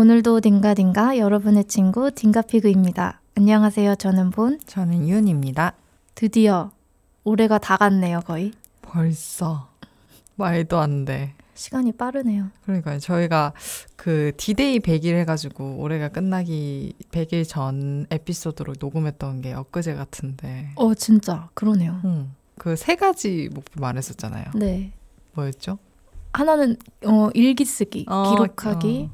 오늘도 딩가딩가 여러분의 친구 딩가피그입니다. 안녕하세요. 저는 본. 저는 윤입니다. 드디어 올해가 다 갔네요, 거의. 벌써 말도 안 돼. 시간이 빠르네요. 그러니까요. 저희가 그 디데이 100일 해가지고 올해가 끝나기 100일 전 에피소드로 녹음했던 게 엊그제 같은데. 어, 진짜 그러네요. 응. 그 세 가지 목표 말했었잖아요. 네. 뭐였죠? 하나는 어, 일기 쓰기, 어, 기록하기.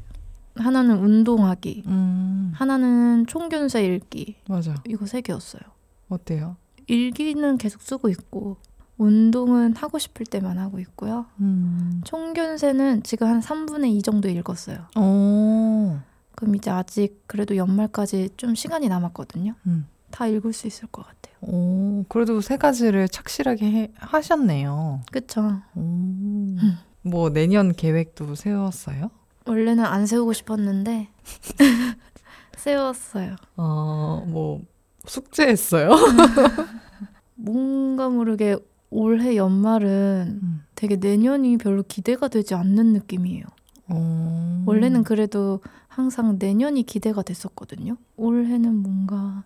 하나는 운동하기. 음, 하나는 총균세 읽기. 맞아. 이거 세 개였어요. 어때요? 일기는 계속 쓰고 있고 운동은 하고 싶을 때만 하고 있고요. 음. 총균세는 지금 한 3분의 2 정도 읽었어요. 오. 그럼 이제 아직 그래도 연말까지 좀 시간이 남았거든요. 음. 다 읽을 수 있을 것 같아요. 오, 그래도 세 가지를 착실하게 해, 하셨네요. 그쵸? 오. 뭐 내년 계획도 세웠어요? 원래는 안 세우고 싶었는데 세웠어요. 어, 뭐 숙제했어요? 뭔가 모르게 올해 연말은 음. 되게 내년이 별로 기대가 되지 않는 느낌이에요. 어. 원래는 그래도 항상 내년이 기대가 됐었거든요. 올해는 뭔가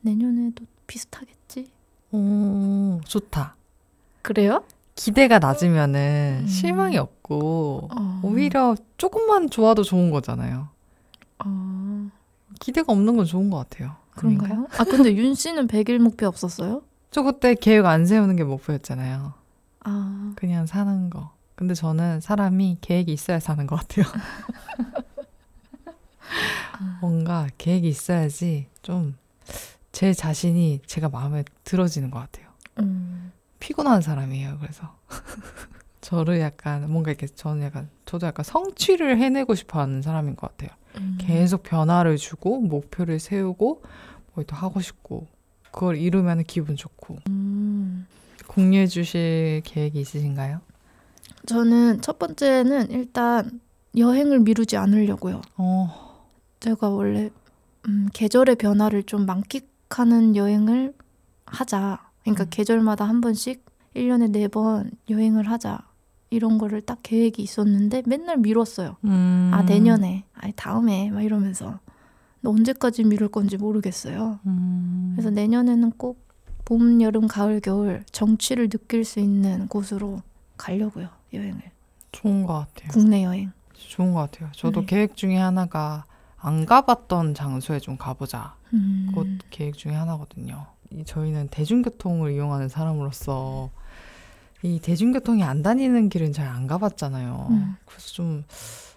내년에도 비슷하겠지? 오, 좋다. 그래요? 기대가 낮으면은 음. 실망이 없고 어. 오히려 조금만 좋아도 좋은 거잖아요. 어, 기대가 없는 건 좋은 것 같아요. 그런가요? 아 근데 윤 씨는 100일 목표 없었어요? 저 그때 계획 안 세우는 게 목표였잖아요. 아 그냥 사는 거. 근데 저는 사람이 계획이 있어야 사는 것 같아요. 뭔가 계획이 있어야지 좀 제 자신이 제가 마음에 들어지는 것 같아요. 음, 피곤한 사람이에요. 그래서 저를 약간 뭔가 이렇게 저는 약간 저도 약간 성취를 해내고 싶어하는 사람인 것 같아요. 음. 계속 변화를 주고 목표를 세우고 뭐 또 하고 싶고 그걸 이루면 기분 좋고 음. 공유해 주실 계획이 있으신가요? 저는 첫 번째는 일단 여행을 미루지 않으려고요. 어, 제가 원래 음, 계절의 변화를 좀 만끽하는 여행을 하자. 그러니까 음. 계절마다 한 번씩 1년에 네번 여행을 하자. 이런 거를 딱 계획이 있었는데 맨날 미뤘어요. 음. 아, 내년에. 아니, 다음에. 막 이러면서. 언제까지 미룰 건지 모르겠어요. 음. 그래서 내년에는 꼭 봄, 여름, 가을, 겨울 정취를 느낄 수 있는 곳으로 가려고요. 여행을. 좋은 것 같아요. 국내 여행. 좋은 것 같아요. 저도 네. 계획 중에 하나가 안 가봤던 장소에 좀 가보자. 음. 그것 계획 중에 하나거든요. 이 저희는 대중교통을 이용하는 사람으로서 이 대중교통이 안 다니는 길은 잘 안 가봤잖아요. 음. 그래서 좀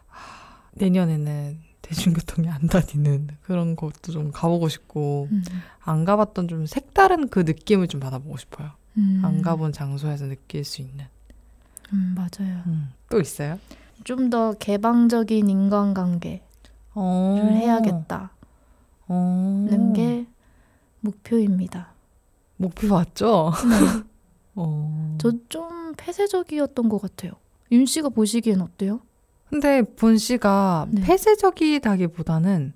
하, 내년에는 대중교통이 안 다니는 그런 것도 좀 가보고 싶고 음. 안 가봤던 좀 색다른 그 느낌을 좀 받아보고 싶어요. 음. 안 가본 장소에서 느낄 수 있는. 음, 맞아요. 음. 또 있어요? 좀 더 개방적인 인간관계를 어. 해야겠다는 어. 게 목표입니다. 목표 맞죠? 네. 어. 저좀 폐쇄적이었던 것 같아요. 윤 씨가 보시기엔 어때요? 근데 본 씨가 네. 폐쇄적이다기보다는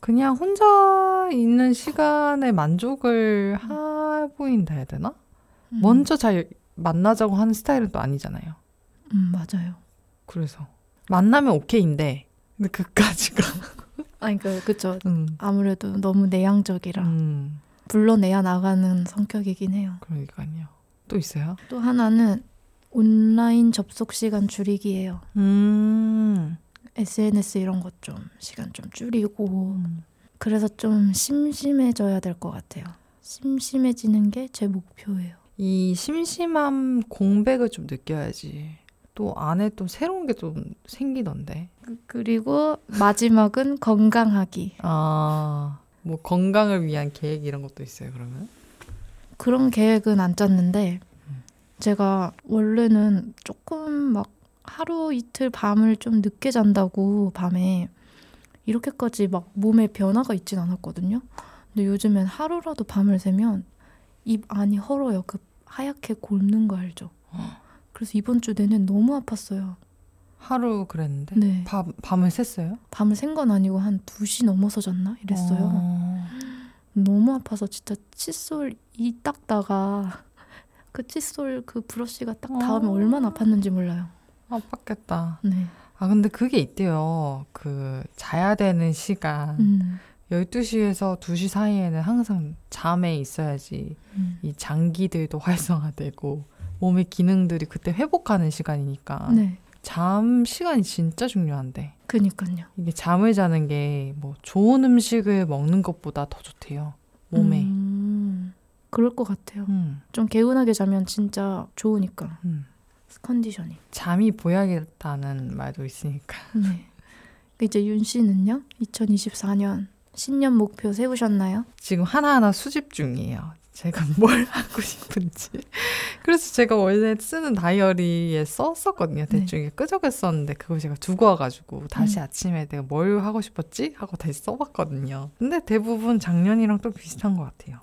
그냥 혼자 있는 시간에 만족을 하 보인다 해야 되나? 음. 먼저 잘 만나자고 하는 스타일은 또 아니잖아요. 음, 맞아요. 그래서 만나면 오케이인데 근데 그까지가 아니, 그, 그쵸. 음. 아무래도 너무 내향적이라 음. 불러내야 나가는 성격이긴 해요. 그러니까요. 또 있어요? 또 하나는 온라인 접속 시간 줄이기예요. 음. SNS 이런 것 좀 시간 좀 줄이고 음. 그래서 좀 심심해져야 될 것 같아요. 심심해지는 게 제 목표예요. 이 심심함 공백을 좀 느껴야지. 또 안에 또 새로운 게 좀 생기던데. 그리고 마지막은 건강하기. 아, 뭐 건강을 위한 계획 이런 것도 있어요, 그러면? 그런 계획은 안 짰는데 제가 원래는 조금 막 하루 이틀 밤을 좀 늦게 잔다고 밤에 이렇게까지 막 몸에 변화가 있진 않았거든요. 근데 요즘엔 하루라도 밤을 새면 입 안이 헐어요. 그 하얗게 곪는 거 알죠? 그래서 이번 주 내내 너무 아팠어요. 하루 그랬는데 네. 밤 밤을 샜어요? 밤을 샌 건 아니고 한 2시 넘어서 잤나? 이랬어요. 어. 너무 아파서 진짜 칫솔 이 닦다가 그 칫솔 그 브러쉬가 딱 닿으면 어. 얼마나 아팠는지 몰라요. 아팠겠다. 네. 아, 근데 그게 있대요. 그, 자야 되는 시간. 음. 12시에서 2시 사이에는 항상 잠에 있어야지 음. 이 장기들도 활성화되고 몸의 기능들이 그때 회복하는 시간이니까 네. 잠 시간이 진짜 중요한데 그니까요. 이게 잠을 자는 게 뭐 좋은 음식을 먹는 것보다 더 좋대요. 몸에. 음. 그럴 것 같아요. 음, 좀 개운하게 자면 진짜 좋으니까 음. 컨디션이. 잠이 보약이다는 말도 있으니까. 네. 이제 윤 씨는요? 2024년 신년 목표 세우셨나요? 지금 하나하나 수집 중이에요. 제가 뭘 하고 싶은지. 그래서 제가 원래 쓰는 다이어리에 썼었거든요. 대충 이게 끄적였었는데 그걸 제가 두고 와가지고 다시 음. 아침에 내가 뭘 하고 싶었지? 하고 다시 써봤거든요. 근데 대부분 작년이랑 또 비슷한 것 같아요.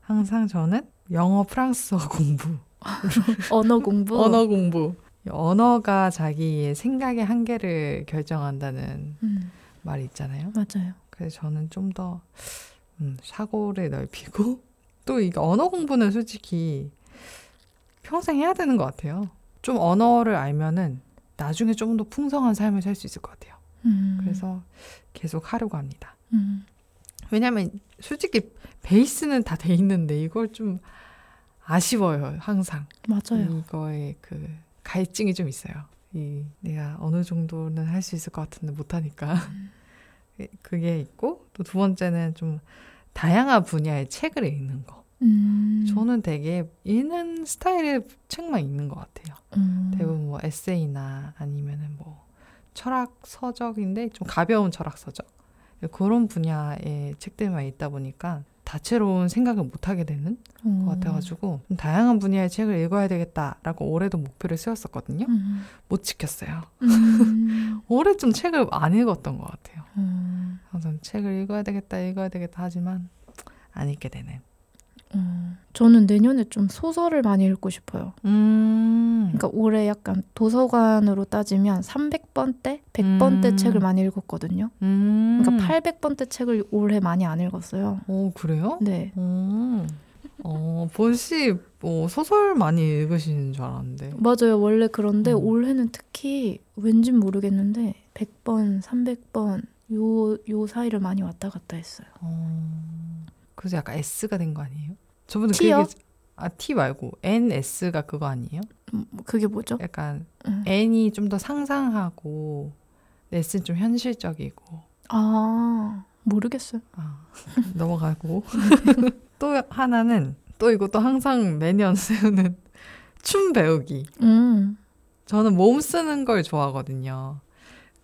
항상 저는 영어, 프랑스어 공부, 언어 공부. 언어 공부. 언어가 자기의 생각의 한계를 결정한다는 음, 말이 있잖아요. 맞아요. 그래서 저는 좀더 음, 사고를 넓히고 또 이게 언어 공부는 솔직히 평생 해야 되는 것 같아요. 좀 언어를 알면은 나중에 좀 더 풍성한 삶을 살 수 있을 것 같아요. 음, 그래서 계속 하려고 합니다. 음, 왜냐면 솔직히 베이스는 다 돼 있는데 이걸 좀 아쉬워요. 항상 맞아요. 이거에 그 갈증이 좀 있어요. 이 내가 어느 정도는 할 수 있을 것 같은데 못하니까 그게 있고 또 두 번째는 좀 다양한 분야의 책을 읽는 거. 음, 저는 되게 읽는 스타일의 책만 읽는 것 같아요. 음, 대부분 뭐 에세이나 아니면은 뭐 철학 서적인데 좀 가벼운 철학 서적 그런 분야의 책들만 읽다 보니까 다채로운 생각을 못 하게 되는 어, 것 같아가지고 좀 다양한 분야의 책을 읽어야 되겠다라고 올해도 목표를 세웠었거든요. 음, 못 지켰어요. 음, 올해 좀 책을 안 읽었던 것 같아요. 어, 항상 책을 읽어야 되겠다, 읽어야 되겠다 하지만 안 읽게 되는. 어. 저는 내년에 좀 소설을 많이 읽고 싶어요. 음, 그러니까 올해 약간 도서관으로 따지면 300번대, 100번대 음. 책을 많이 읽었거든요. 음. 그러니까 800번대 책을 올해 많이 안 읽었어요. 오 그래요? 네. 오, 어, 본씨 뭐 소설 많이 읽으시는 줄 알았는데. 맞아요. 원래 그런데 음. 올해는 특히 왠진 모르겠는데 100번, 300번 요, 요 사이를 많이 왔다 갔다 했어요. 어, 그래서 약간 S가 된 거 아니에요? 그 T요? 얘기, 아 T 말고 NS가 그거 아니에요? 음, 그게 뭐죠? 약간 음. N이 좀 더 상상하고 S는 좀 현실적이고 아, 모르겠어요. 아, 넘어가고 또 하나는 또 이것도 항상 매년 세우는 춤 배우기. 음. 저는 몸 쓰는 걸 좋아하거든요.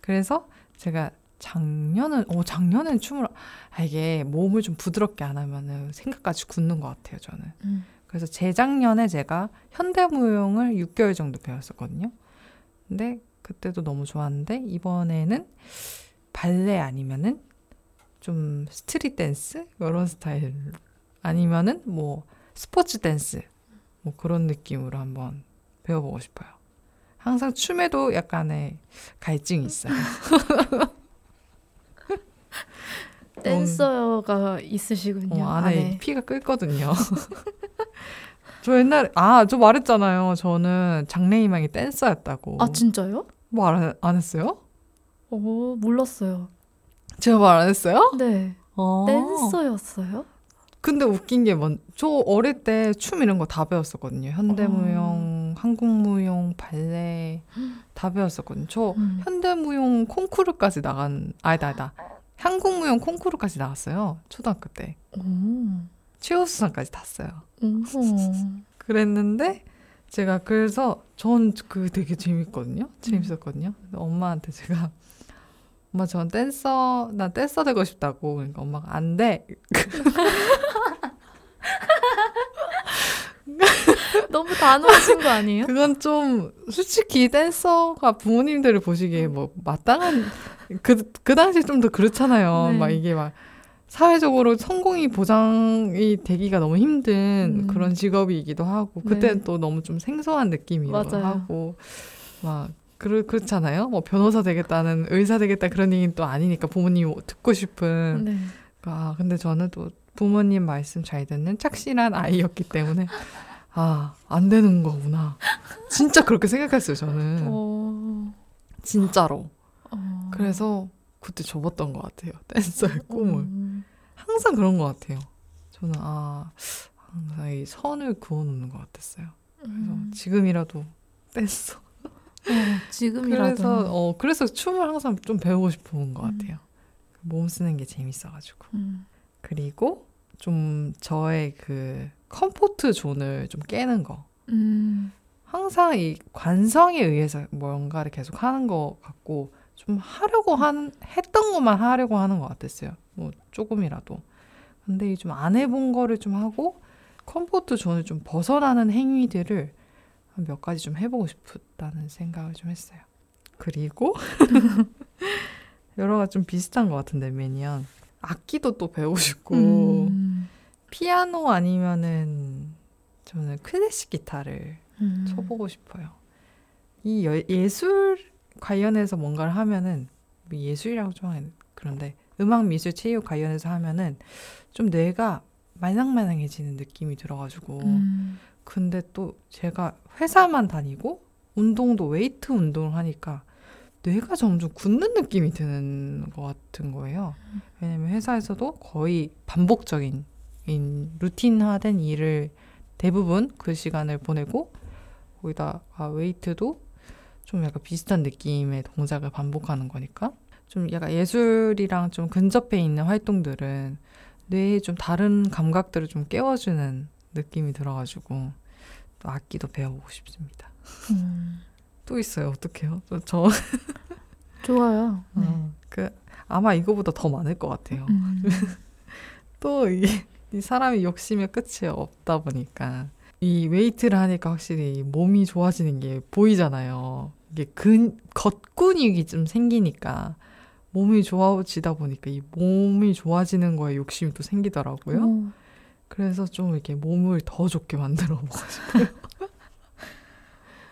그래서 제가 작년은 어 작년엔 춤을 아, 이게 몸을 좀 부드럽게 안 하면은 생각까지 굳는 것 같아요. 저는. 음. 그래서 재작년에 제가 현대무용을 6개월 정도 배웠었거든요. 근데 그때도 너무 좋았는데 이번에는 발레 아니면은 좀 street dance 이런 스타일 아니면은 뭐 스포츠 댄스 뭐 그런 느낌으로 한번 배워보고 싶어요. 항상 춤에도 약간의 갈증이 있어요. 댄서가 있으시군요. 어, 안에 안에. 피가 끓거든요. 저 옛날에 아 저 말했잖아요. 저는 장래희망이 댄서였다고. 아, 진짜요? 뭐안 안 했어요? 오, 몰랐어요. 제가 말 안 했어요? 네. 어. 댄서였어요? 근데 웃긴 게 뭔, 저 어릴 때 춤 이런 거 다 배웠었거든요. 현대무용, 한국무용, 발레 다 배웠었거든요. 저 음. 현대무용 콩쿠르까지 나간, 아니다, 아니다. 한국무용 콩쿠르까지 나갔어요. 초등학교 때. 오. 최우수상까지 탔어요. 오. 그랬는데, 제가 그래서 전 그 되게 재밌거든요. 재밌었거든요. 근데 엄마한테 제가 엄마 전 댄서 나 댄서 되고 싶다고 그러니까 엄마가 안 돼. 너무 단호하신 거 아니에요? 그건 좀 솔직히 댄서가 부모님들을 보시기에 뭐 마땅한 그그 당시에 좀더 그렇잖아요. 네. 막 이게 막 사회적으로 성공이 보장이 되기가 너무 힘든 음. 그런 직업이기도 하고 네. 그때는 또 너무 좀 생소한 느낌이기도 맞아요. 하고 막 그렇 그렇잖아요. 뭐 변호사 되겠다는 의사 되겠다 그런 얘기는 또 아니니까 부모님 듣고 싶은 네. 아, 근데 저는 또 부모님 말씀 잘 듣는 착실한 아이였기 때문에 아, 안 되는 거구나. 진짜 그렇게 생각했어요, 저는. 어. 진짜로. 어. 그래서 그때 접었던 것 같아요. 댄서의 꿈을. 음. 항상 그런 것 같아요. 저는 아 항상 이 선을 그어놓는 것 같았어요. 그래서 음. 지금이라도 댄서. 어, 지금이라도 그래서 어 그래서 춤을 항상 좀 배우고 싶은 것 음. 같아요. 몸 쓰는 게 재밌어가지고. 음. 그리고 좀 저의 그 comfort zone을 좀 깨는 거. 음. 항상 이 관성에 의해서 뭔가를 계속 하는 것 같고 좀 하려고 한 했던 것만 하려고 하는 것 같았어요. 뭐 조금이라도. 근데 이좀안 해본 거를 좀 하고 comfort zone을 좀 벗어나는 행위들을 한몇 가지 좀 해보고 싶다는 생각을 좀 했어요. 그리고 여러 가지 좀 비슷한 것 같은데 매년 악기도 또 배우고 싶고 음. 피아노 아니면은 저는 클래식 기타를 음. 쳐보고 싶어요. 이 여- 예술 관련해서 뭔가를 하면은 뭐 예술이라고 좀 그런데 음악 미술 체육 관련해서 하면은 좀 뇌가 말랑말랑해지는 느낌이 들어가지고 음. 근데 또 제가 회사만 다니고 운동도 웨이트 운동을 하니까 뇌가 점점 굳는 느낌이 드는 것 같은 거예요. 왜냐면 회사에서도 거의 반복적인 인- 루틴화된 일을 대부분 그 시간을 보내고 거기다 아, 웨이트도 좀 약간 비슷한 느낌의 동작을 반복하는 거니까 좀 약간 예술이랑 좀 근접해 있는 활동들은 뇌에 좀 다른 감각들을 좀 깨워주는 느낌이 들어가지고 또 악기도 배워보고 싶습니다. 음. 또 있어요. 어떡해요? 저, 저 좋아요. 네. 어, 그 아마 이거보다 더 많을 것 같아요. 음. 또 이, 이 사람이 욕심이 끝이 없다 보니까 이 웨이트를 하니까 확실히 이 몸이 좋아지는 게 보이잖아요. 이게 근 겉근육이 좀 생기니까 몸이 좋아지다 보니까 이 몸이 좋아지는 거에 욕심이 또 생기더라고요. 어, 그래서 좀 이렇게 몸을 더 좋게 만들어 보고 싶어요.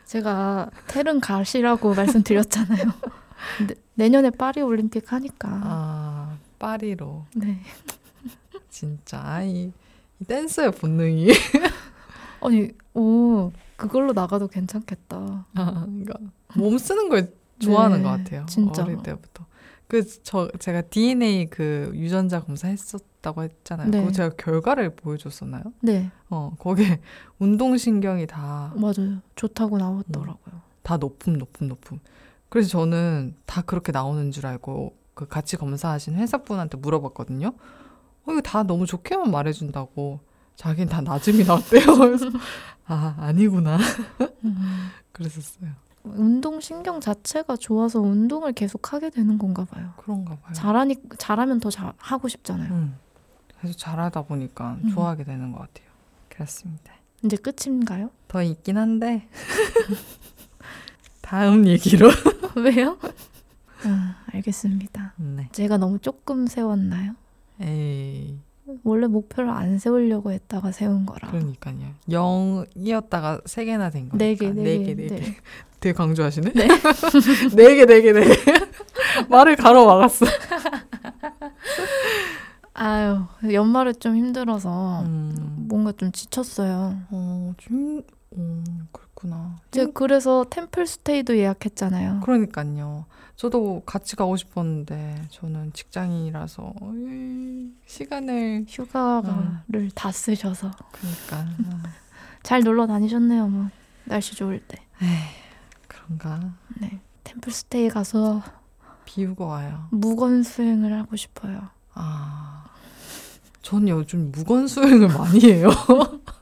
제가 태릉 가시라고 말씀드렸잖아요. 근데 내년에 파리 올림픽 하니까. 아 파리로 네. 진짜 아이 이 댄서의 본능이 아니, 오, 그걸로 나가도 괜찮겠다. 아, 그러니까 몸 쓰는 걸 좋아하는 네, 것 같아요. 진짜. 어릴 때부터. 그 저 제가 DNA 그 유전자 검사 했었다고 했잖아요. 네. 그거 제가 결과를 보여줬었나요? 네, 어 거기에 운동 신경이 다다 맞아요. 좋다고 나왔더라고요. 높음 높음 높음. 그래서 저는 다 그렇게 나오는 줄 알고 그 같이 검사하신 회사분한테 물어봤거든요. 어 이거 다 너무 좋게만 말해준다고. 자기는 다 낮음이 나왔대요. 그래서 아 아니구나. 음. 그랬었어요. 운동 신경 자체가 좋아서 운동을 계속 하게 되는 건가 봐요. 그런가 봐요. 잘하니 잘하면 더 잘 하고 싶잖아요. 음. 그래서 잘하다 보니까 음. 좋아하게 되는 것 같아요. 그렇습니다. 이제 끝인가요? 더 있긴 한데 다음 얘기로. 왜요? 아, 알겠습니다. 네. 제가 너무 조금 세웠나요? 에이 원래 목표를 안 세우려고 했다가 세운 거라. 그러니까요. 0이었다가 세 개나 된 거니까. 네 개, 네 개, 네 개. 네. 되게 강조하시네. 네. 네 개, 네 개, 네 개. 말을 가로 막았어. 아유, 연말에 좀 힘들어서 음. 뭔가 좀 지쳤어요. 어, 좀, 어, 그렇구나. 제가 그래서 템플 스테이도 예약했잖아요. 그러니까요. 저도 같이 가고 싶었는데 저는 직장인이라서 에이, 시간을 휴가를 다 쓰셔서 그러니까 잘 놀러 다니셨네요. 뭐 날씨 좋을 때. 그런가 네. 템플 스테이 가서 비우고 와요. 무건 수행을 하고 싶어요. 아, 전 요즘 무건 수행을 많이 해요.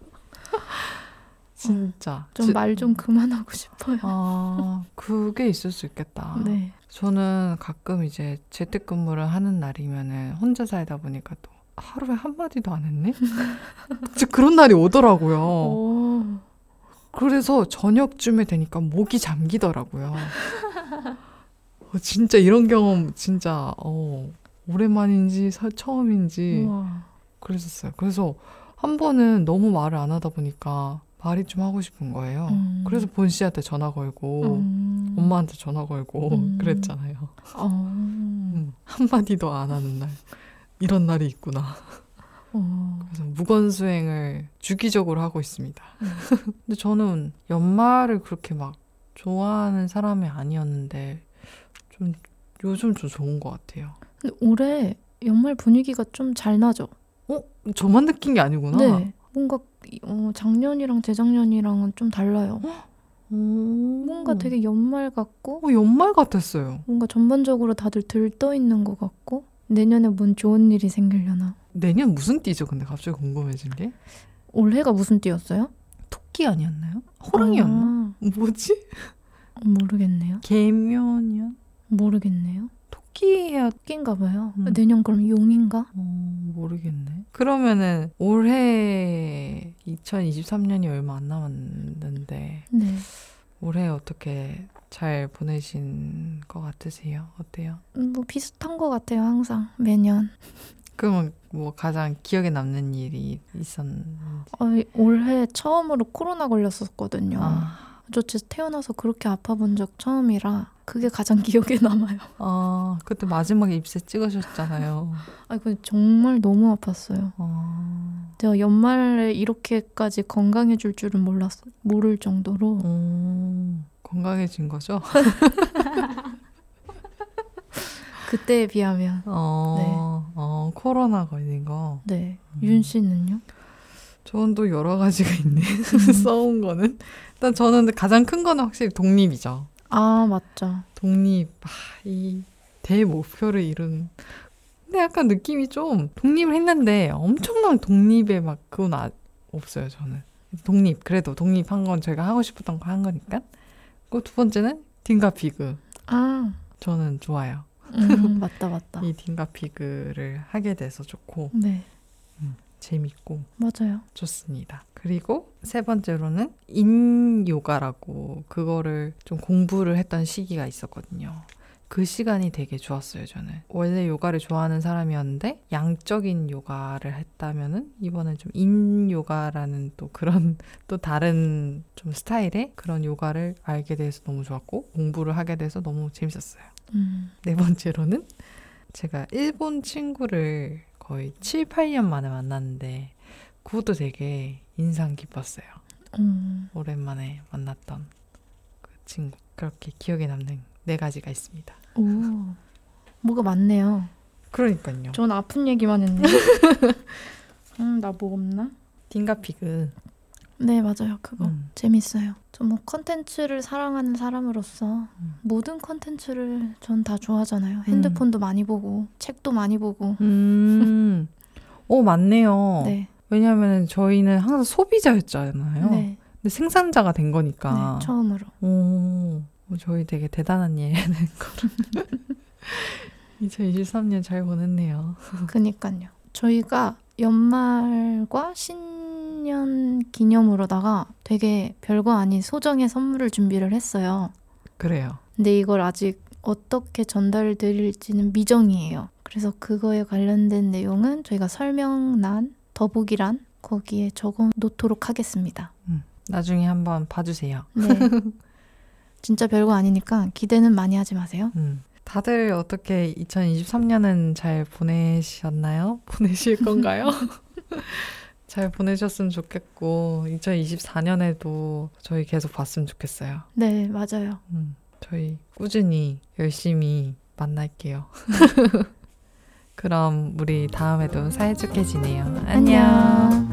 진짜. 좀말좀 그만하고 싶어요. 아, 그게 있을 수 있겠다. 네. 저는 가끔 이제 재택근무를 하는 날이면은 혼자 살다 보니까 또 하루에 한 마디도 안 했네? 진짜 그런 날이 오더라고요. 오. 그래서 저녁쯤에 되니까 목이 잠기더라고요. 어, 진짜 이런 경험 진짜 어, 오랜만인지 사- 처음인지 우와. 그랬었어요. 그래서 한 번은 너무 말을 안 하다 보니까 말이 좀 하고 싶은 거예요. 음. 그래서 본 씨한테 전화 걸고 음. 엄마한테 전화 걸고 음. 그랬잖아요. 어. 음, 한마디도 안 하는 날 이런 날이 있구나. 어. 그래서 무건수행을 주기적으로 하고 있습니다. 음. 근데 저는 연말을 그렇게 막 좋아하는 사람이 아니었는데 좀 요즘 좀 좋은 것 같아요. 근데 올해 연말 분위기가 좀 잘 나죠. 어? 저만 느낀 게 아니구나. 네. 뭔가 어, 작년이랑 재작년이랑은 좀 달라요. 오. 뭔가 되게 연말 같고 어, 연말 같았어요. 뭔가 전반적으로 다들 들떠 있는 것 같고 내년에 뭔 좋은 일이 생기려나. 내년 무슨 띠죠? 근데 갑자기 궁금해진 게 올해가 무슨 띠였어요? 토끼 아니었나요? 호랑이였나? 아, 뭐지? 모르겠네요. 개면이야? 모르겠네요. 토끼야? 토끼인가 봐요. 음. 내년 그럼 용인가? 어, 모르겠네. 그러면은 올해 2023년이 얼마 안 남았는데 네. 올해 어떻게 잘 보내신 것 같으세요? 어때요? 음, 뭐 비슷한 것 같아요. 항상 매년. 그러면 뭐 가장 기억에 남는 일이 있었는지? 어, 올해 처음으로 코로나 걸렸었거든요. 아, 저 진짜 태어나서 그렇게 아파 본 적 처음이라 그게 가장 기억에 남아요. 아, 그때 마지막에 입새 찍으셨잖아요. 아, 그 정말 너무 아팠어요. 아, 제가 연말에 이렇게까지 건강해질 줄은 몰랐 모를 정도로 오, 건강해진 거죠? 그때에 비하면 어, 어, 코로나 걸린 거. 네. 음. 윤 씨는요? 저는 또 여러 가지가 있네. 써온 거는. 일단 저는 가장 큰 거는 확실히 독립이죠. 아 맞죠. 독립, 아, 이 대목표를 이룬. 근데 약간 느낌이 좀 독립을 했는데 엄청난 독립에 막 그건 아, 없어요, 저는. 독립, 그래도 독립한 건 제가 하고 싶었던 거 한 거니까. 그리고 두 번째는 딘가 피그. 아 저는 좋아요. 음, 맞다 맞다. 이 딘가 피그를 하게 돼서 좋고, 네 재밌고, 맞아요. 좋습니다. 그리고 세 번째로는 인 요가라고 그거를 좀 공부를 했던 시기가 있었거든요. 그 시간이 되게 좋았어요, 저는. 원래 요가를 좋아하는 사람이었는데 양적인 요가를 했다면은 이번엔 좀 인 요가라는 또 그런 또 다른 좀 스타일의 그런 요가를 알게 돼서 너무 좋았고 공부를 하게 돼서 너무 재밌었어요. 음, 네 번째로는 제가 일본 친구를 거의 7, 8년 만에 만났는데 그것도 되게 인상 깊었어요. 음, 오랜만에 만났던 그 친구. 그렇게 기억에 남는 네 가지가 있습니다. 오 뭐가 많네요. 그러니까요. 전 아픈 얘기만 했네. 음, 나 뭐 없나? 딩가피그. 네 맞아요. 그거 음. 재밌어요. 저뭐 컨텐츠를 사랑하는 사람으로서 음. 모든 컨텐츠를 전 다 좋아하잖아요. 핸드폰도 많이 보고 책도 많이 보고. 음. 오, 맞네요. 네. 왜냐하면 저희는 항상 소비자였잖아요. 네. 근데 생산자가 된 거니까. 네. 처음으로. 오, 어, 저희 되게 대단한 일 하는 거. 2023년 잘 보냈네요. 그니까요. 저희가 연말과 신년 기념으로다가 되게 별거 아닌 소정의 선물을 준비를 했어요. 그래요. 근데 이걸 아직 어떻게 전달 드릴지는 미정이에요. 그래서 그거에 관련된 내용은 저희가 설명란, 더보기란 거기에 적어 놓도록 하겠습니다. 나중에 한번 봐주세요. 네. 진짜 별거 아니니까 기대는 많이 하지 마세요. 음. 다들 어떻게 2023년은 잘 보내셨나요? 보내실 건가요? 잘 보내셨으면 좋겠고 2024년에도 저희 계속 봤으면 좋겠어요. 네, 맞아요. 음, 저희 꾸준히 열심히 만날게요. 그럼 우리 다음에도 사이좋게 지내요. 안녕. 안녕.